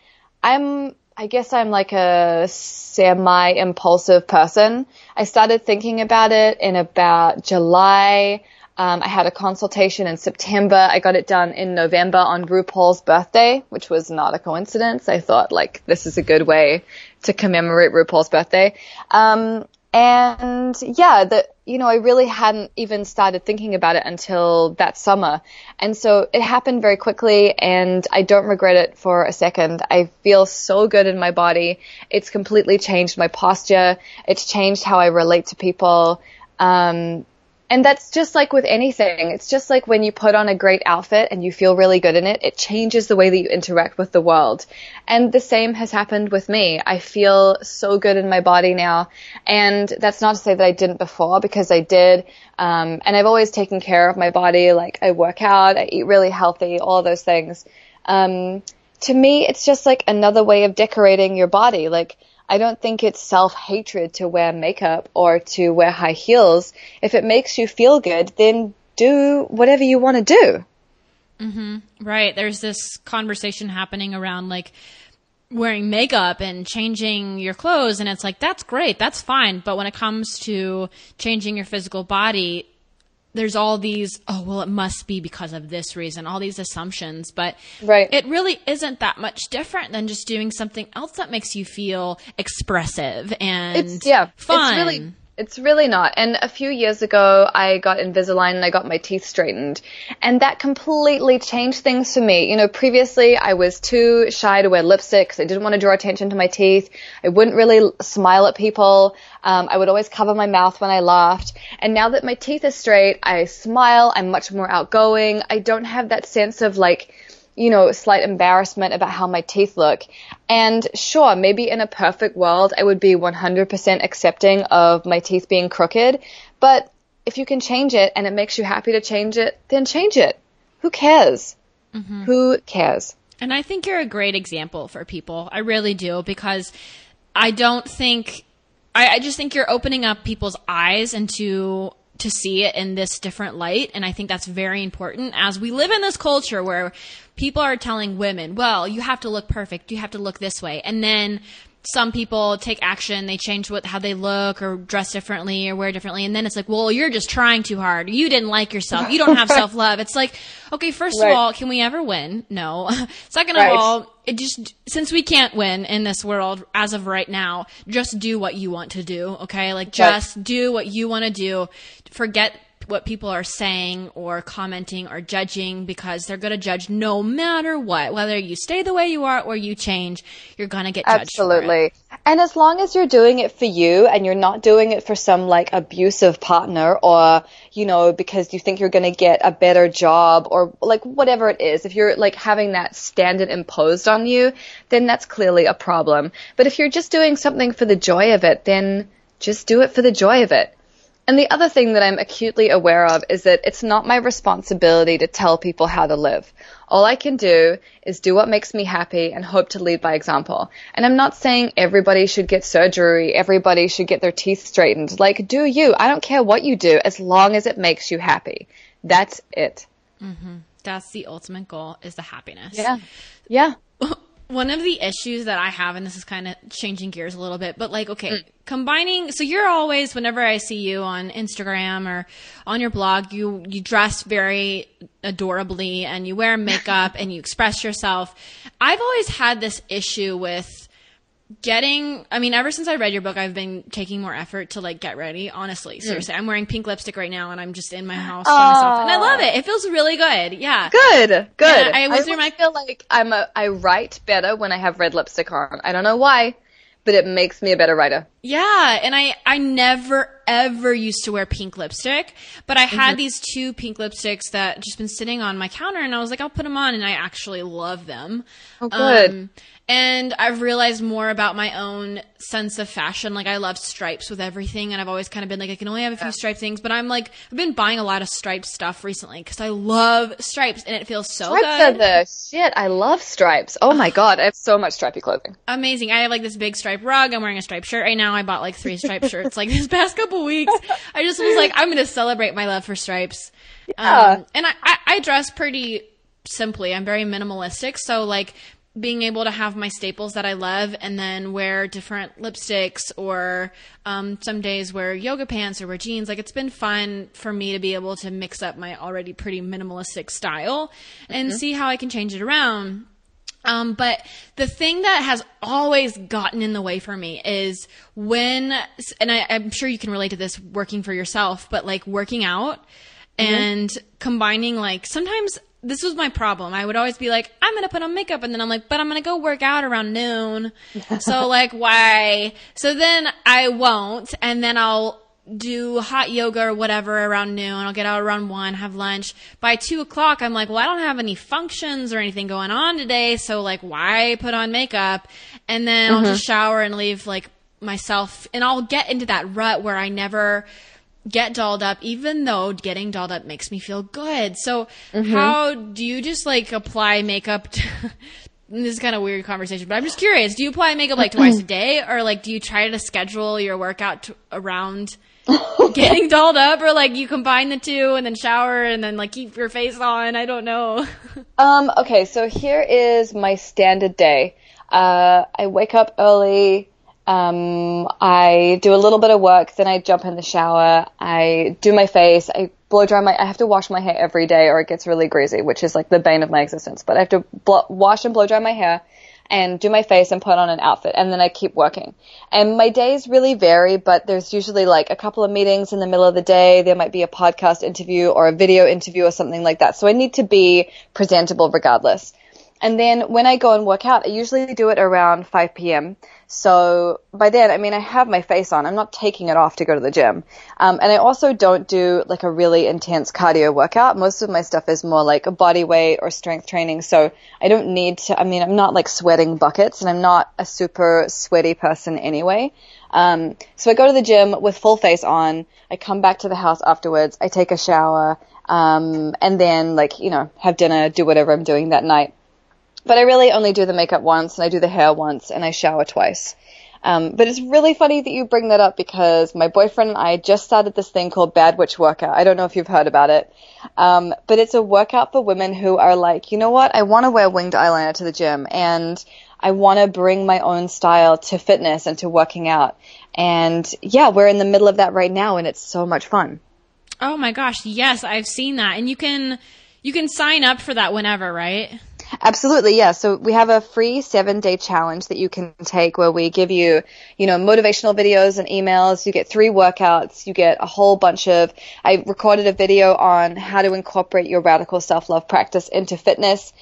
[SPEAKER 3] I'm I guess I'm like a semi impulsive person. I started thinking about it in about July. Um, I had a consultation in September. I got it done in November on RuPaul's birthday, which was not a coincidence. I thought like this is a good way to commemorate RuPaul's birthday. Um, and yeah, the, you know, I really hadn't even started thinking about it until that summer. And so it happened very quickly and I don't regret it for a second. I feel so good in my body. It's completely changed my posture. It's changed how I relate to people. Um, and that's just like with anything. It's just like when you put on a great outfit and you feel really good in it, it changes the way that you interact with the world. And the same has happened with me. I feel so good in my body now. And that's not to say that I didn't before because I did. Um, and I've always taken care of my body. Like I work out, I eat really healthy, all those things. Um, to me, it's just like another way of decorating your body. Like, I don't think it's self-hatred to wear makeup or to wear high heels. If it makes you feel good, then do whatever you want to do.
[SPEAKER 1] Mm-hmm. Right. There's this conversation happening around like wearing makeup and changing your clothes and it's like that's great that's fine but when it comes to changing your physical body there's all these oh well it must be because of this reason all these assumptions but
[SPEAKER 3] right.
[SPEAKER 1] it really isn't that much different than just doing something else that makes you feel expressive and
[SPEAKER 3] it's, yeah
[SPEAKER 1] fun
[SPEAKER 3] it's really it's really not. And a few years ago, I got Invisalign and I got my teeth straightened. And that completely changed things for me. You know, previously I was too shy to wear lipstick because I didn't want to draw attention to my teeth. I wouldn't really smile at people. Um, I would always cover my mouth when I laughed. And now that my teeth are straight, I smile. I'm much more outgoing. I don't have that sense of like, you know, slight embarrassment about how my teeth look. And sure, maybe in a perfect world, I would be 100% accepting of my teeth being crooked. But if you can change it and it makes you happy to change it, then change it. Who cares? Mm-hmm. Who cares?
[SPEAKER 1] And I think you're a great example for people. I really do because I don't think, I, I just think you're opening up people's eyes into to see it in this different light. And I think that's very important as we live in this culture where people are telling women, well, you have to look perfect. You have to look this way. And then some people take action, they change what how they look or dress differently or wear differently, and then it's like, well, you're just trying too hard. You didn't like yourself. You don't have [laughs] self love. It's like, okay, first right. of all, can we ever win? No. [laughs] Second right. of all, it just since we can't win in this world as of right now, just do what you want to do. Okay, like just right. do what you want to do. Forget what people are saying or commenting or judging because they're going to judge no matter what. Whether you stay the way you are or you change, you're going to get judged.
[SPEAKER 3] Absolutely. And as long as you're doing it for you and you're not doing it for some like abusive partner or, you know, because you think you're going to get a better job or like whatever it is, if you're like having that standard imposed on you, then that's clearly a problem. But if you're just doing something for the joy of it, then just do it for the joy of it. And the other thing that I'm acutely aware of is that it's not my responsibility to tell people how to live. All I can do is do what makes me happy and hope to lead by example. And I'm not saying everybody should get surgery, everybody should get their teeth straightened. Like, do you. I don't care what you do as long as it makes you happy. That's it.
[SPEAKER 1] Mm-hmm. That's the ultimate goal is the happiness.
[SPEAKER 3] Yeah. Yeah. [laughs]
[SPEAKER 1] one of the issues that I have, and this is kind of changing gears a little bit, but like, okay, mm. combining, so you're always, whenever I see you on Instagram or on your blog, you, you dress very adorably and you wear makeup [laughs] and you express yourself. I've always had this issue with getting i mean ever since i read your book i've been taking more effort to like get ready honestly mm. seriously mm. i'm wearing pink lipstick right now and i'm just in my house by myself and i love it it feels really good yeah
[SPEAKER 3] good good
[SPEAKER 1] I, I, I
[SPEAKER 3] my- feel like i'm a i write better when i have red lipstick on i don't know why but it makes me a better writer.
[SPEAKER 1] Yeah, and I I never ever used to wear pink lipstick, but I had mm-hmm. these two pink lipsticks that just been sitting on my counter, and I was like, I'll put them on, and I actually love them.
[SPEAKER 3] Oh, good. Um,
[SPEAKER 1] and I've realized more about my own sense of fashion. Like I love stripes with everything, and I've always kind of been like I can only have a few striped things. But I'm like I've been buying a lot of striped stuff recently because I love stripes, and it feels so
[SPEAKER 3] stripes
[SPEAKER 1] good.
[SPEAKER 3] The shit. I love stripes. Oh my god, I have so much stripy clothing.
[SPEAKER 1] Amazing. I have like this big striped rug. I'm wearing a striped shirt right now. I bought like three striped shirts like this past couple weeks. I just was like I'm gonna celebrate my love for stripes. Yeah. Um, and I, I, I dress pretty simply. I'm very minimalistic. So like being able to have my staples that I love and then wear different lipsticks or um, some days wear yoga pants or wear jeans. Like it's been fun for me to be able to mix up my already pretty minimalistic style and mm-hmm. see how I can change it around. Um, but the thing that has always gotten in the way for me is when, and I, I'm sure you can relate to this working for yourself, but like working out mm-hmm. and combining like sometimes this was my problem. I would always be like, I'm gonna put on makeup, and then I'm like, but I'm gonna go work out around noon. [laughs] so like, why? So then I won't, and then I'll do hot yoga or whatever around noon. I'll get out around one, have lunch. By two o'clock, I'm like, well, I don't have any functions or anything going on today, so like, why put on makeup? And then mm-hmm. I'll just shower and leave like myself, and I'll get into that rut where I never get dolled up, even though getting dolled up makes me feel good. So mm-hmm. how do you just like apply makeup to, [laughs] this is kind of weird conversation, but I'm just curious. Do you apply makeup like twice a [clears throat] day or like do you try to schedule your workout to, around [laughs] getting dolled up or like you combine the two and then shower and then like keep your face on? I don't know. [laughs]
[SPEAKER 3] um, okay. So here is my standard day. Uh, I wake up early. Um, I do a little bit of work, then I jump in the shower. I do my face. I blow dry my. I have to wash my hair every day, or it gets really greasy, which is like the bane of my existence. But I have to blo- wash and blow dry my hair, and do my face and put on an outfit, and then I keep working. And my days really vary, but there's usually like a couple of meetings in the middle of the day. There might be a podcast interview or a video interview or something like that. So I need to be presentable regardless. And then when I go and work out, I usually do it around 5 p.m. So by then, I mean, I have my face on. I'm not taking it off to go to the gym. Um, and I also don't do like a really intense cardio workout. Most of my stuff is more like a body weight or strength training. So I don't need to, I mean, I'm not like sweating buckets and I'm not a super sweaty person anyway. Um, so I go to the gym with full face on. I come back to the house afterwards. I take a shower. Um, and then like, you know, have dinner, do whatever I'm doing that night. But I really only do the makeup once and I do the hair once and I shower twice. Um, but it's really funny that you bring that up because my boyfriend and I just started this thing called Bad Witch Workout. I don't know if you've heard about it. Um, but it's a workout for women who are like, you know what? I want to wear winged eyeliner to the gym and I want to bring my own style to fitness and to working out. And yeah, we're in the middle of that right now and it's so much fun.
[SPEAKER 1] Oh my gosh. Yes, I've seen that. And you can, you can sign up for that whenever, right?
[SPEAKER 3] Absolutely, yeah. So we have a free seven day challenge that you can take where we give you, you know, motivational videos and emails. You get three workouts. You get a whole bunch of, I recorded a video on how to incorporate your radical self love practice into fitness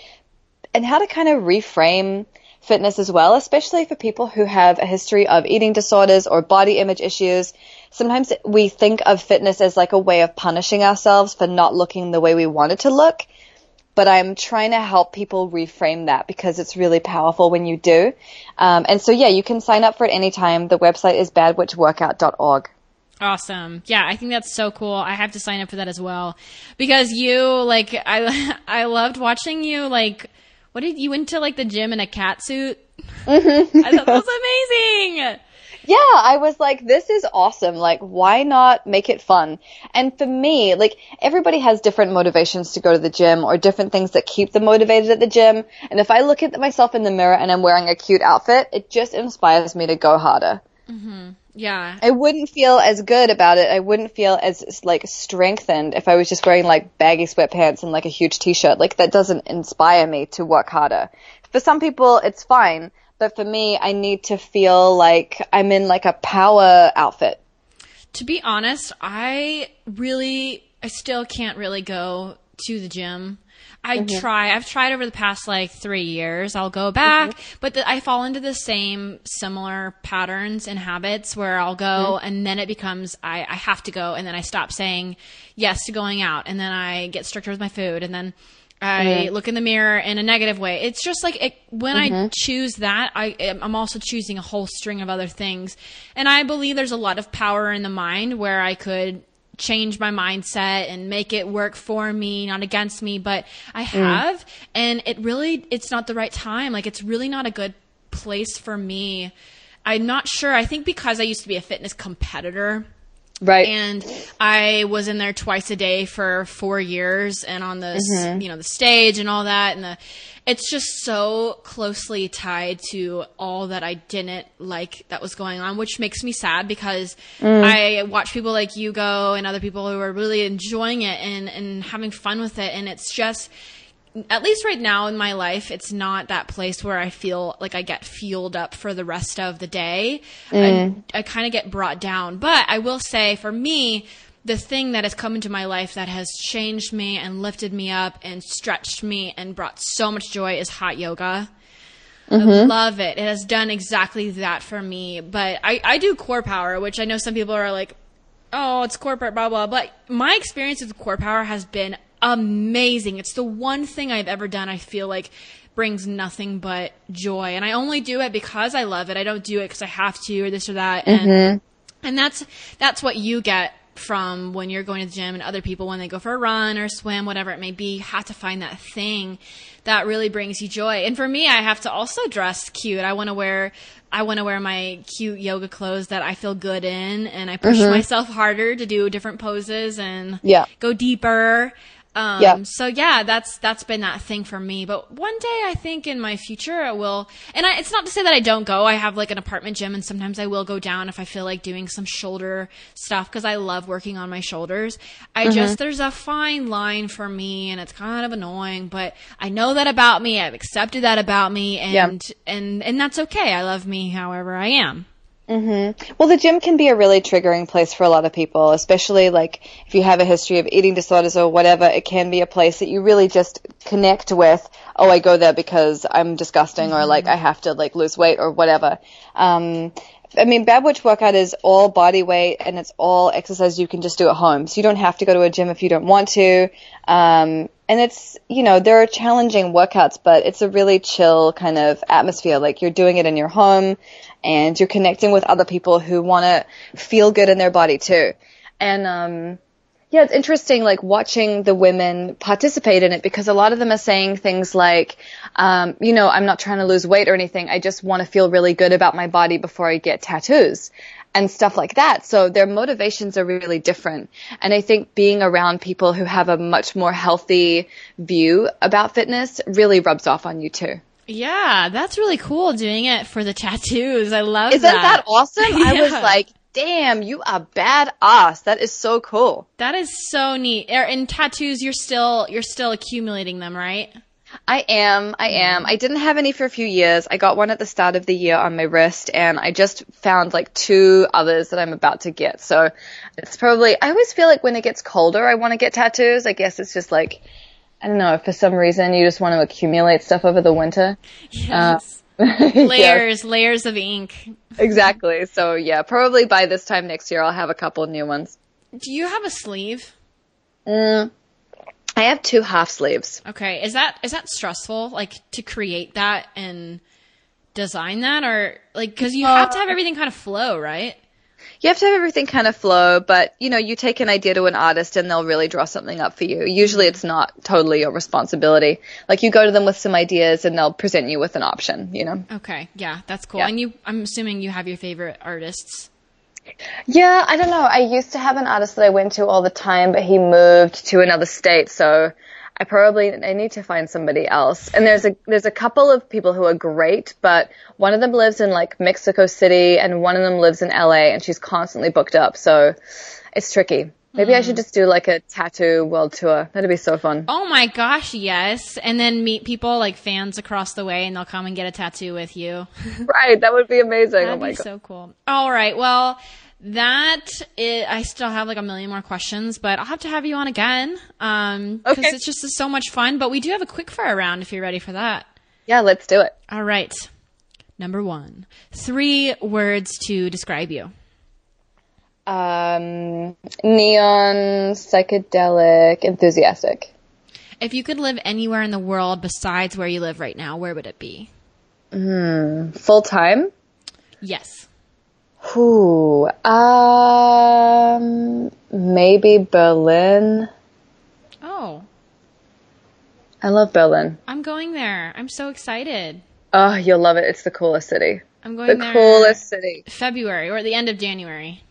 [SPEAKER 3] and how to kind of reframe fitness as well, especially for people who have a history of eating disorders or body image issues. Sometimes we think of fitness as like a way of punishing ourselves for not looking the way we wanted to look but I'm trying to help people reframe that because it's really powerful when you do. Um, and so, yeah, you can sign up for it anytime. The website is badwitchworkout.org.
[SPEAKER 1] Awesome. Yeah, I think that's so cool. I have to sign up for that as well because you like I [laughs] I loved watching you like what did you went to like the gym in a cat suit? Mm-hmm. [laughs] I thought that was [laughs] amazing.
[SPEAKER 3] Yeah, I was like, this is awesome. Like, why not make it fun? And for me, like, everybody has different motivations to go to the gym or different things that keep them motivated at the gym. And if I look at myself in the mirror and I'm wearing a cute outfit, it just inspires me to go harder.
[SPEAKER 1] Mm-hmm. Yeah.
[SPEAKER 3] I wouldn't feel as good about it. I wouldn't feel as, like, strengthened if I was just wearing, like, baggy sweatpants and, like, a huge t-shirt. Like, that doesn't inspire me to work harder. For some people, it's fine but for me, I need to feel like I'm in like a power outfit.
[SPEAKER 1] To be honest, I really, I still can't really go to the gym. I mm-hmm. try. I've tried over the past like three years. I'll go back, mm-hmm. but the, I fall into the same similar patterns and habits where I'll go mm-hmm. and then it becomes I, I have to go and then I stop saying yes to going out and then I get stricter with my food and then I mm-hmm. look in the mirror in a negative way. It's just like it, when mm-hmm. I choose that, I, I'm also choosing a whole string of other things. And I believe there's a lot of power in the mind where I could change my mindset and make it work for me, not against me, but I mm. have. Mm. And it really, it's not the right time. Like, it's really not a good place for me. I'm not sure. I think because I used to be a fitness competitor,
[SPEAKER 3] Right.
[SPEAKER 1] And I was in there twice a day for four years and on the, mm-hmm. you know, the stage and all that. And the, it's just so closely tied to all that I didn't like that was going on, which makes me sad because mm. I watch people like you go and other people who are really enjoying it and, and having fun with it. And it's just, at least right now in my life, it's not that place where I feel like I get fueled up for the rest of the day. Mm. I, I kind of get brought down. But I will say, for me, the thing that has come into my life that has changed me and lifted me up and stretched me and brought so much joy is hot yoga. Mm-hmm. I love it. It has done exactly that for me. But I, I do CorePower, which I know some people are like, oh, it's corporate, blah, blah. But my experience with CorePower has been amazing. It's the one thing I've ever done I feel like brings nothing but joy. And I only do it because I love it. I don't do it because I have to or this or that. Mm-hmm. And, and that's, that's what you get from when you're going to the gym and other people when they go for a run or swim, whatever it may be, have to find that thing that really brings you joy. And for me, I have to also dress cute. I want to wear I want to wear my cute yoga clothes that I feel good in and I push mm-hmm. myself harder to do different poses and
[SPEAKER 3] yeah.
[SPEAKER 1] go deeper. Um, yeah. So yeah, that's that's been that thing for me. But one day, I think in my future, I will. And I, it's not to say that I don't go. I have like an apartment gym, and sometimes I will go down if I feel like doing some shoulder stuff because I love working on my shoulders. I mm-hmm. just there's a fine line for me, and it's kind of annoying. But I know that about me. I've accepted that about me, and yeah. and and that's okay. I love me however I am.
[SPEAKER 3] Mm-hmm. Well, the gym can be a really triggering place for a lot of people, especially like if you have a history of eating disorders or whatever. It can be a place that you really just connect with. Oh, I go there because I'm disgusting, mm-hmm. or like I have to like lose weight or whatever. Um, I mean, Bad Witch workout is all body weight and it's all exercise you can just do at home. So you don't have to go to a gym if you don't want to. Um, and it's, you know, there are challenging workouts, but it's a really chill kind of atmosphere. Like you're doing it in your home and you're connecting with other people who want to feel good in their body too. And, um, yeah, it's interesting, like watching the women participate in it because a lot of them are saying things like, um, you know, I'm not trying to lose weight or anything. I just want to feel really good about my body before I get tattoos and stuff like that. So their motivations are really different. And I think being around people who have a much more healthy view about fitness really rubs off on you too.
[SPEAKER 1] Yeah, that's really cool doing it for the tattoos. I love
[SPEAKER 3] Isn't that. that awesome? yeah. [laughs] I was like, damn, you are badass. That is so cool.
[SPEAKER 1] That is so neat. Er, in tattoos, you're still you're still accumulating them, right?
[SPEAKER 3] I am. I am. I didn't have any for a few years. I got one at the start of the year on my wrist, and I just found like two others that I'm about to get. So it's probably. I always feel like when it gets colder, I want to get tattoos. I guess it's just like I don't know. If for some reason, you just want to accumulate stuff over the winter.
[SPEAKER 1] Yes.
[SPEAKER 3] Uh, [laughs]
[SPEAKER 1] layers, layers of ink.
[SPEAKER 3] Exactly. So yeah, probably by this time next year, I'll have a couple new ones.
[SPEAKER 1] Do you have a sleeve?
[SPEAKER 3] Mm, I have two half sleeves.
[SPEAKER 1] Okay. Is that is that stressful? Like to create that and design that, or like because you have to have everything kind of flow, right?
[SPEAKER 3] You have to have everything kind of flow, but you know, you take an idea to an artist and they'll really draw something up for you. Usually mm-hmm. it's not totally your responsibility. Like you go to them with some ideas and they'll present you with an option, you know?
[SPEAKER 1] Okay. Yeah, that's cool.
[SPEAKER 3] Yeah.
[SPEAKER 1] And you, I'm assuming you have your favorite artists.
[SPEAKER 3] Yeah, I don't know. I used to have an artist that I went to all the time, but he moved to another state, so I probably I need to find somebody else. And there's a there's a couple of people who are great, but one of them lives in like Mexico City and one of them lives in LA and she's constantly booked up, so it's tricky. Maybe I should hmm. just do like a tattoo world tour. That'd be so fun.
[SPEAKER 1] Oh my gosh, yes. And then meet people like fans across the way and they'll come and get a tattoo with you. [laughs]
[SPEAKER 3] Right, that would be amazing. oh
[SPEAKER 1] That'd
[SPEAKER 3] my
[SPEAKER 1] be
[SPEAKER 3] god.
[SPEAKER 1] so cool. All right. Well, that is, I still have like a million more questions, but I'll have to have you on again. Um, cause it's just so much fun, but we do have a quick fire round if you're ready for that.
[SPEAKER 3] Yeah, let's do it.
[SPEAKER 1] All right. Number one, three words to describe you.
[SPEAKER 3] Um, neon, psychedelic, enthusiastic.
[SPEAKER 1] If you could live anywhere in the world besides where you live right now, where would it be?
[SPEAKER 3] Full time.
[SPEAKER 1] Yes.
[SPEAKER 3] Who? Um, maybe Berlin.
[SPEAKER 1] Oh,
[SPEAKER 3] I love Berlin.
[SPEAKER 1] I'm going there. I'm so excited.
[SPEAKER 3] Oh, you'll love it. It's the coolest city.
[SPEAKER 1] I'm going
[SPEAKER 3] The
[SPEAKER 1] there
[SPEAKER 3] coolest city.
[SPEAKER 1] February or at the end of January.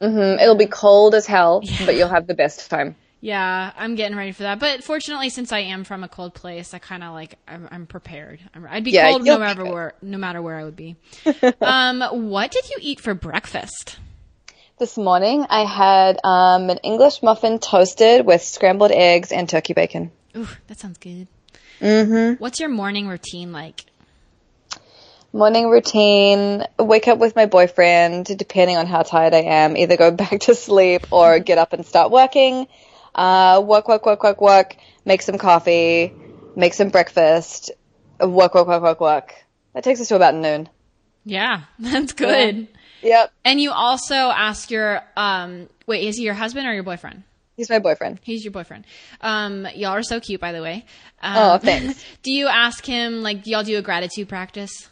[SPEAKER 3] Mm-hmm. It'll be cold as hell, but you'll have the best time.
[SPEAKER 1] Yeah, I'm getting ready for that. But fortunately, since I am from a cold place, I kind of like I'm, I'm prepared. I'm, I'd be
[SPEAKER 3] Yeah,
[SPEAKER 1] cold no matter where, no matter where I would be. [laughs] um, what did you eat for breakfast?
[SPEAKER 3] This morning I had um, an English muffin toasted with scrambled eggs and turkey bacon.
[SPEAKER 1] Ooh, that sounds good. Mm-hmm. What's your morning routine like?
[SPEAKER 3] Morning routine, wake up with my boyfriend, depending on how tired I am, either go [laughs] back to sleep or get up and start working. Uh, work, work, work, work, work, make some coffee, make some breakfast, uh, work, work, work, work, work. That takes us to about noon.
[SPEAKER 1] Yeah, [laughs] that's good.
[SPEAKER 3] Yep.
[SPEAKER 1] And you also ask your um wait, is he your husband or your boyfriend?
[SPEAKER 3] He's my boyfriend.
[SPEAKER 1] He's your boyfriend. Um, y'all are so cute, by the way. Um,
[SPEAKER 3] Oh, thanks. [laughs]
[SPEAKER 1] do you ask him like, do y'all do a gratitude practice?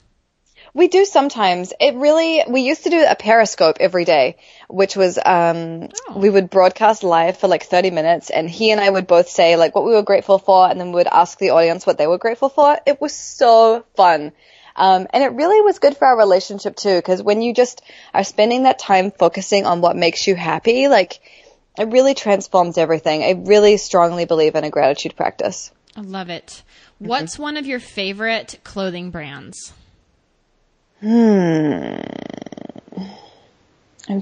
[SPEAKER 3] We do sometimes. It really, we used to do a periscope every day, which was, um,
[SPEAKER 1] Oh.
[SPEAKER 3] we would broadcast live for like 30 minutes and he and I would both say like what we were grateful for and then we would ask the audience what they were grateful for. It was so fun. Um, and it really was good for our relationship too, because when you just are spending that time focusing on what makes you happy, like, it really transforms everything. I really strongly believe in a gratitude practice.
[SPEAKER 1] I love it. What's one of your favorite clothing brands?
[SPEAKER 3] I'm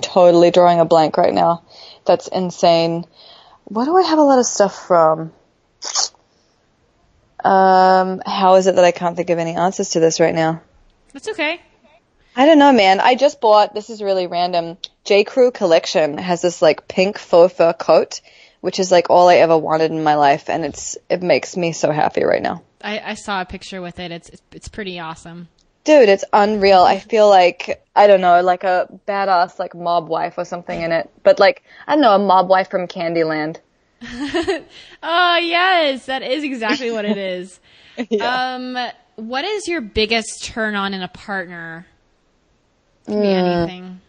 [SPEAKER 3] totally drawing a blank right now. That's insane. What do I have a lot of stuff from? Um, how is it that I can't think of any answers to this right now?
[SPEAKER 1] That's okay.
[SPEAKER 3] I don't know, man. I just bought, this is really random, J. Crew collection has this like pink faux fur coat, which is like all I ever wanted in my life and it's, it makes me so happy right now.
[SPEAKER 1] I, I saw a picture with it. It's it's pretty awesome.
[SPEAKER 3] Dude, it's unreal. I feel like, I don't know, like a badass like mob wife or something in it. But like, I don't know, a mob wife from Candyland. [laughs]
[SPEAKER 1] Oh yes, that is exactly what it [laughs] is. Um, what is your biggest turn on in a partner? Be anything.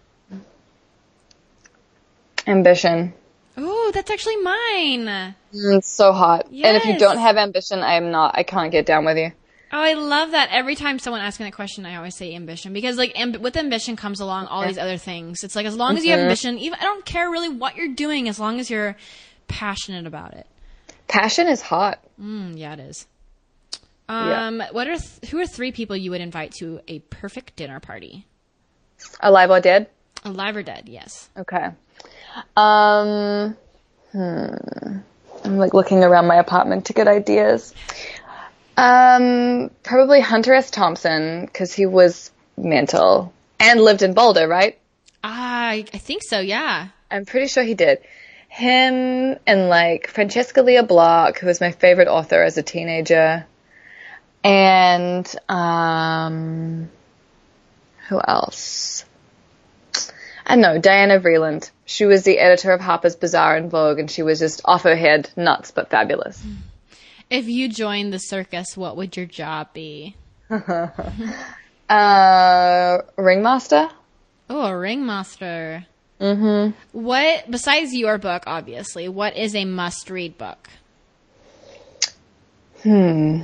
[SPEAKER 3] Ambition.
[SPEAKER 1] Oh, that's actually mine.
[SPEAKER 3] Mm, It's so hot. And if you don't have ambition, I am not, I can't get down with you.
[SPEAKER 1] I love that. Every time someone asks me that question, I always say ambition because, like, amb- with ambition comes along all these other things. It's like as long as you have ambition, even I don't care really what you're doing, as long as you're passionate about it.
[SPEAKER 3] Passion is hot.
[SPEAKER 1] Mm, yeah, it is.
[SPEAKER 3] Yeah.
[SPEAKER 1] Um, what are th- who are three people you would invite to a perfect dinner party?
[SPEAKER 3] Alive or dead?
[SPEAKER 1] Alive or dead? Yes.
[SPEAKER 3] Okay. Um, hmm. I'm like looking around my apartment to get ideas. Um, probably Hunter S. Thompson because he was mental and lived in Boulder, right?
[SPEAKER 1] I I think so. Yeah.
[SPEAKER 3] I'm pretty sure he did. Him and like Francesca Lia Block, who was my favorite author as a teenager, and um, who else? I know, Diana Vreeland. She was the editor of Harper's Bazaar and Vogue, and she was just off her head, nuts but fabulous.
[SPEAKER 1] If you joined the circus, what would your job be? [laughs]
[SPEAKER 3] Uh, Ringmaster?
[SPEAKER 1] Oh, a ringmaster. Mm-hmm. What besides your book, obviously, what is a must-read book? Hmm.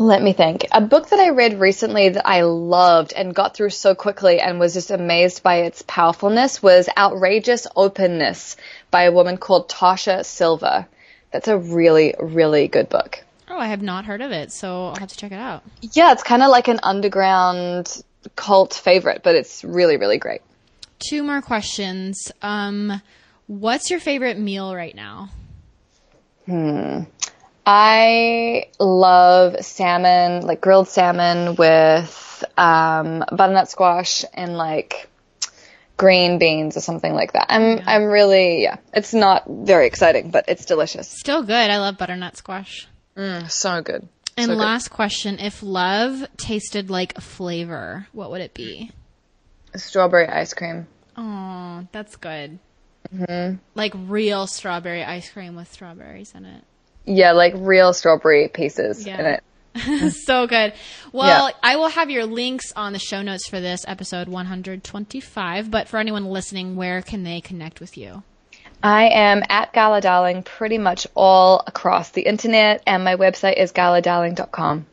[SPEAKER 3] Let me think. A book that I read recently that I loved and got through so quickly and was just amazed by its powerfulness was Outrageous Openness by a woman called Tosha Silver. That's a really, really good book.
[SPEAKER 1] Oh, I have not heard of it, so I'll have to check it out.
[SPEAKER 3] Yeah, it's kind of like an underground cult favorite, but it's really, really great.
[SPEAKER 1] Two more questions. Um, what's your favorite meal right now? Hmm.
[SPEAKER 3] I love salmon, like grilled salmon with um, butternut squash and like green beans or something like that. I'm I'm really yeah. It's not very exciting, but it's delicious.
[SPEAKER 1] Still good. I love butternut squash.
[SPEAKER 3] Mm, so good.
[SPEAKER 1] And
[SPEAKER 3] So good.
[SPEAKER 1] last question: If love tasted like a flavor, what would it be?
[SPEAKER 3] strawberry ice cream.
[SPEAKER 1] Oh, that's good. Mm-hmm. Like real strawberry ice cream with strawberries in it.
[SPEAKER 3] Yeah, like real strawberry pieces
[SPEAKER 1] Yeah.
[SPEAKER 3] in it. [laughs]
[SPEAKER 1] so good. Well,
[SPEAKER 3] Yeah.
[SPEAKER 1] I will have your links on the show notes for this episode 125. But for anyone listening, where can they connect with you?
[SPEAKER 3] I am at Gala Darling pretty much all across the internet, and my website is galadarling.com.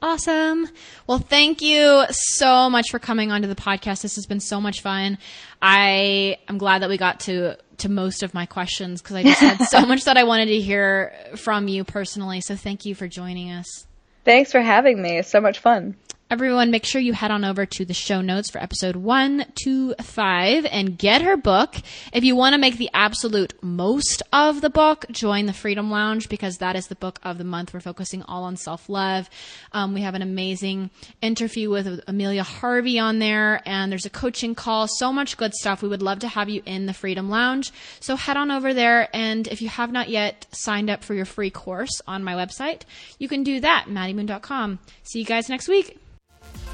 [SPEAKER 1] Awesome. Well, thank you so much for coming onto the podcast. This has been so much fun. I am glad that we got to to most of my questions because I just had so [laughs] much that I wanted to hear from you personally. So thank you for joining us.
[SPEAKER 3] Thanks for having me. It's so much fun.
[SPEAKER 1] Everyone, make sure you head on over to the show notes for episode 125 and get her book. If you want to make the absolute most of the book, join the Freedom Lounge because that is the book of the month. We're focusing all on self love. Um, we have an amazing interview with Amelia Harvey on there, and there's a coaching call. So much good stuff. We would love to have you in the Freedom Lounge. So head on over there, and if you have not yet signed up for your free course on my website, you can do that, maddiemoon.com. See you guys next week.